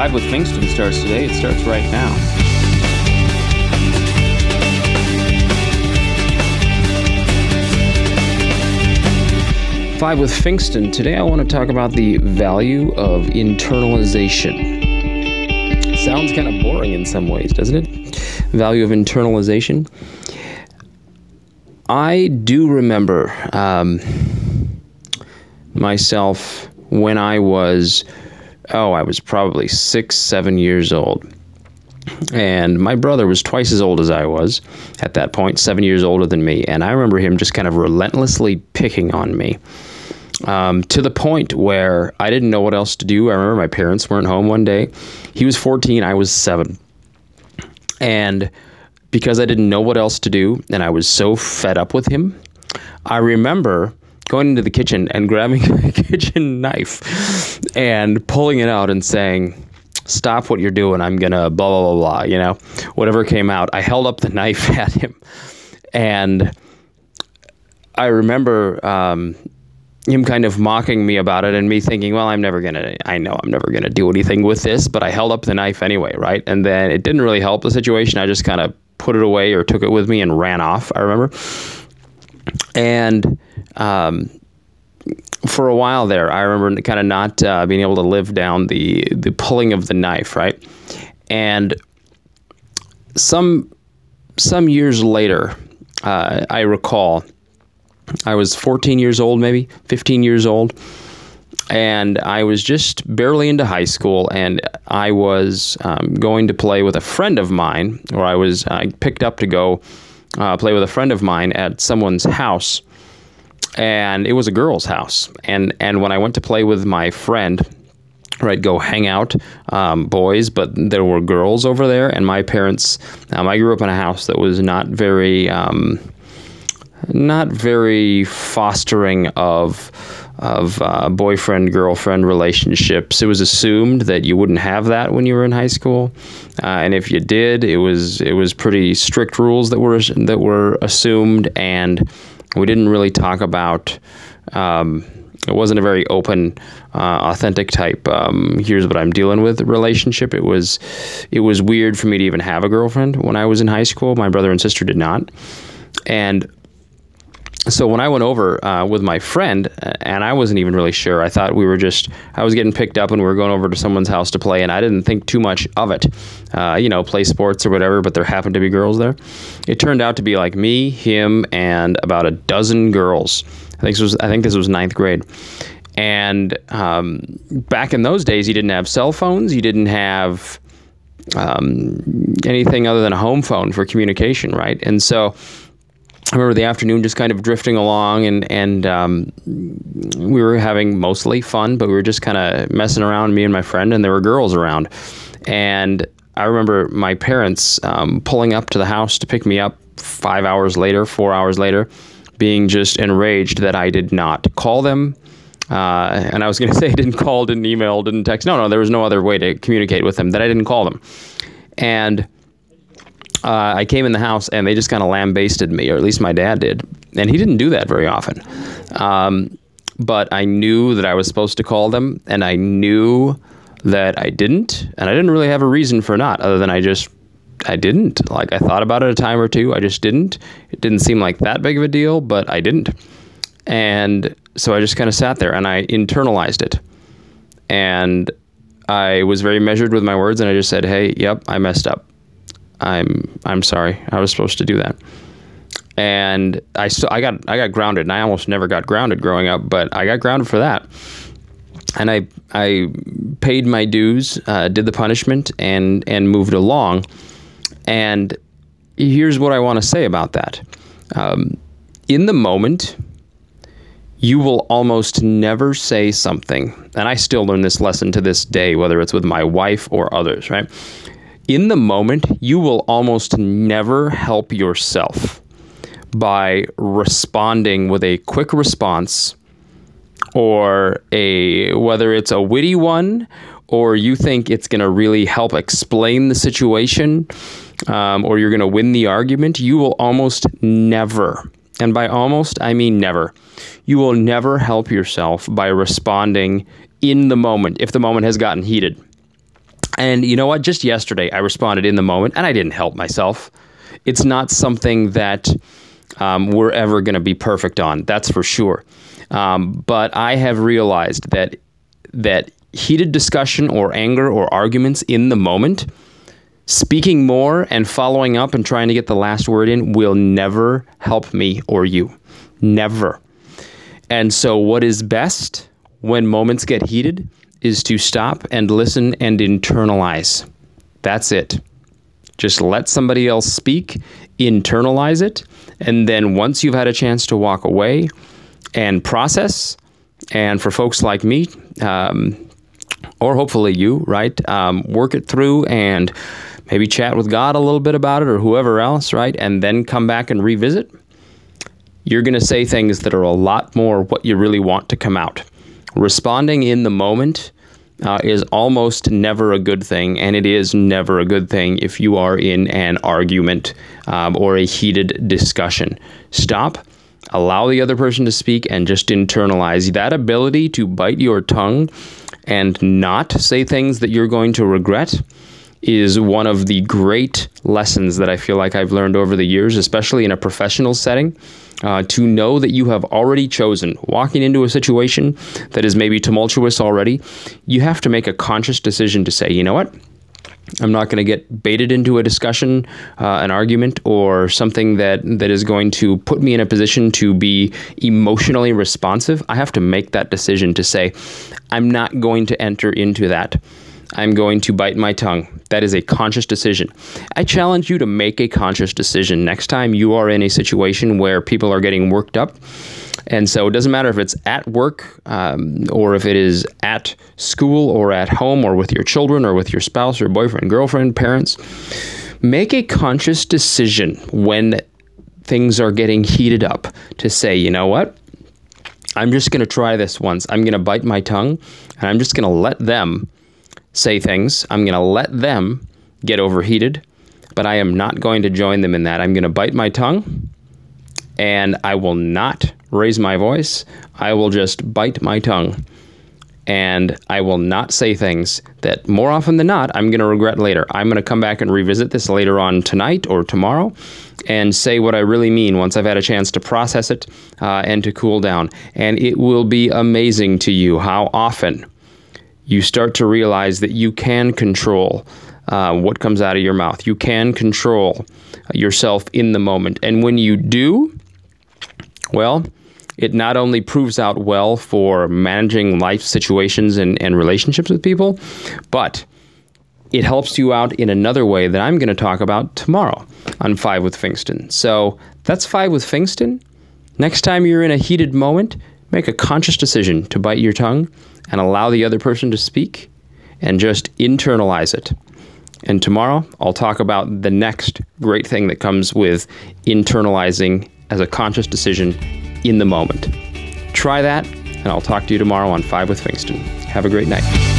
Five with Fingston starts today. It starts right now. Five with Fingston. Today I want to talk about the value of internalization. Sounds kind of boring in some ways, doesn't it? Value of internalization. I do remember um, myself when I was, oh, I was probably six, seven years old. And my brother was twice as old as I was at that point, seven years older than me. And I remember him just kind of relentlessly picking on me um, to the point where I didn't know what else to do. I remember my parents weren't home one day. He was 14, I was seven. And because I didn't know what else to do and I was so fed up with him, I remember going into the kitchen and grabbing a kitchen knife and pulling it out and saying, Stop what you're doing. I'm to blah, blah, blah, blah. You know, whatever came out. I held up the knife at him. And I remember um, him kind of mocking me about it and me thinking, well, I'm never to, I know I'm never to do anything with this, but I held up the knife anyway, right? And then it didn't really help the situation. I just kind of put it away or took it with me and ran off, I remember. And um, for a while there, I remember kind of not uh, being able to live down the, the pulling of the knife, right? And some, some years later, uh, I recall I was 14 years old, maybe 15 years old, and I was just barely into high school, and I was um, going to play with a friend of mine, or I was I picked up to go uh, play with a friend of mine at someone's house, and it was a girl's house, and and when I went to play with my friend. Right, go hang out, um, boys, but there were girls over there, and my parents. Um, I grew up in a house that was not very um, not very fostering of of uh, boyfriend girlfriend relationships. It was assumed that you wouldn't have that when you were in high school, uh, and if you did, it was it was pretty strict rules that were that were assumed, and we didn't really talk about. Um, it wasn't a very open, uh, authentic type. Um, here's what I'm dealing with relationship. It was, it was weird for me to even have a girlfriend when I was in high school. My brother and sister did not, and so when I went over uh, with my friend, uh, and I wasn't even really sure. I thought we were just, I was getting picked up and we were going over to someone's house to play, and I didn't think too much of it. Uh, you know, play sports or whatever, but there happened to be girls there. It turned out to be like me, him, and about a dozen girls. I think this was, I think this was ninth grade. And um, back in those days, you didn't have cell phones, you didn't have um, anything other than a home phone for communication, right? And so I remember the afternoon just kind of drifting along, and and um, we were having mostly fun, but we were just kind of messing around, me and my friend, and there were girls around, and I remember my parents um, pulling up to the house to pick me up five hours later, four hours later, being just enraged that I did not call them. Uh, and I was going to say, didn't call, didn't email, didn't text. No, no, there was no other way to communicate with them that I didn't call them. And uh, I came in the house and they just kind of lambasted me, or at least my dad did. And he didn't do that very often. Um, but I knew that I was supposed to call them, and I knew that I didn't. And I didn't really have a reason for not, other than I just, I didn't. Like, I thought about it a time or two. I just didn't. It didn't seem like that big of a deal, but I didn't. And so I just kind of sat there and I internalized it. And I was very measured with my words, and I just said, hey, yep, I messed up I'm I'm sorry. I was supposed to do that. And I still I got I got grounded, and I almost never got grounded growing up, but I got grounded for that. And I I paid my dues, uh, did the punishment, and and moved along. And here's what I want to say about that. Um, in the moment, you will almost never say something, and I still learn this lesson to this day, whether it's with my wife or others, right? In the moment, you will almost never help yourself by responding with a quick response or a whether it's a witty one or you think it's going to really help explain the situation um, or you're going to win the argument, you will almost never, and by almost, I mean never, you will never help yourself by responding in the moment if the moment has gotten heated. And you know what? Just yesterday, I responded in the moment, and I didn't help myself. It's not something that um, we're ever going to be perfect on. That's for sure. Um, but I have realized that that heated discussion or anger or arguments in the moment, speaking more and following up and trying to get the last word in will never help me or you. Never. And so, what is best when moments get heated is to stop and listen and internalize. That's it. Just let somebody else speak, internalize it, and then once you've had a chance to walk away and process, and for folks like me, um, or hopefully you, right, um, work it through and maybe chat with God a little bit about it or whoever else, right, and then come back and revisit, you're going to say things that are a lot more what you really want to come out. Responding in the moment uh, is almost never a good thing, and it is never a good thing if you are in an argument um, or a heated discussion. Stop, allow the other person to speak, and just internalize that ability to bite your tongue and not say things that you're going to regret is one of the great lessons that I feel like I've learned over the years, especially in a professional setting. Uh, to know that you have already chosen walking into a situation that is maybe tumultuous already, you have to make a conscious decision to say, you know what? I'm not going to get baited into a discussion, uh, an argument, or something that, that is going to put me in a position to be emotionally responsive. I have to make that decision to say, I'm not going to enter into that. I'm going to bite my tongue. That is a conscious decision. I challenge you to make a conscious decision next time you are in a situation where people are getting worked up. And so it doesn't matter if it's at work um, or if it is at school or at home or with your children or with your spouse or boyfriend, girlfriend, parents. Make a conscious decision when things are getting heated up to say, you know what? I'm just going to try this once. I'm going to bite my tongue and I'm just going to let them say things. I'm going to let them get overheated, but I am not going to join them in that. I'm going to bite my tongue and I will not raise my voice. I will just bite my tongue and I will not say things that more often than not I'm going to regret later. I'm going to come back and revisit this later on tonight or tomorrow and say what I really mean once I've had a chance to process it uh, and to cool down. And it will be amazing to you how often you start to realize that you can control uh, what comes out of your mouth. You can control yourself in the moment. And when you do, well, it not only proves out well for managing life situations and, and relationships with people, but it helps you out in another way that I'm going to talk about tomorrow on Five with Fingston. So that's Five with Fingston. Next time you're in a heated moment, make a conscious decision to bite your tongue and allow the other person to speak and just internalize it. And tomorrow, I'll talk about the next great thing that comes with internalizing as a conscious decision in the moment. Try that, and I'll talk to you tomorrow on Five with Fingston. Have a great night.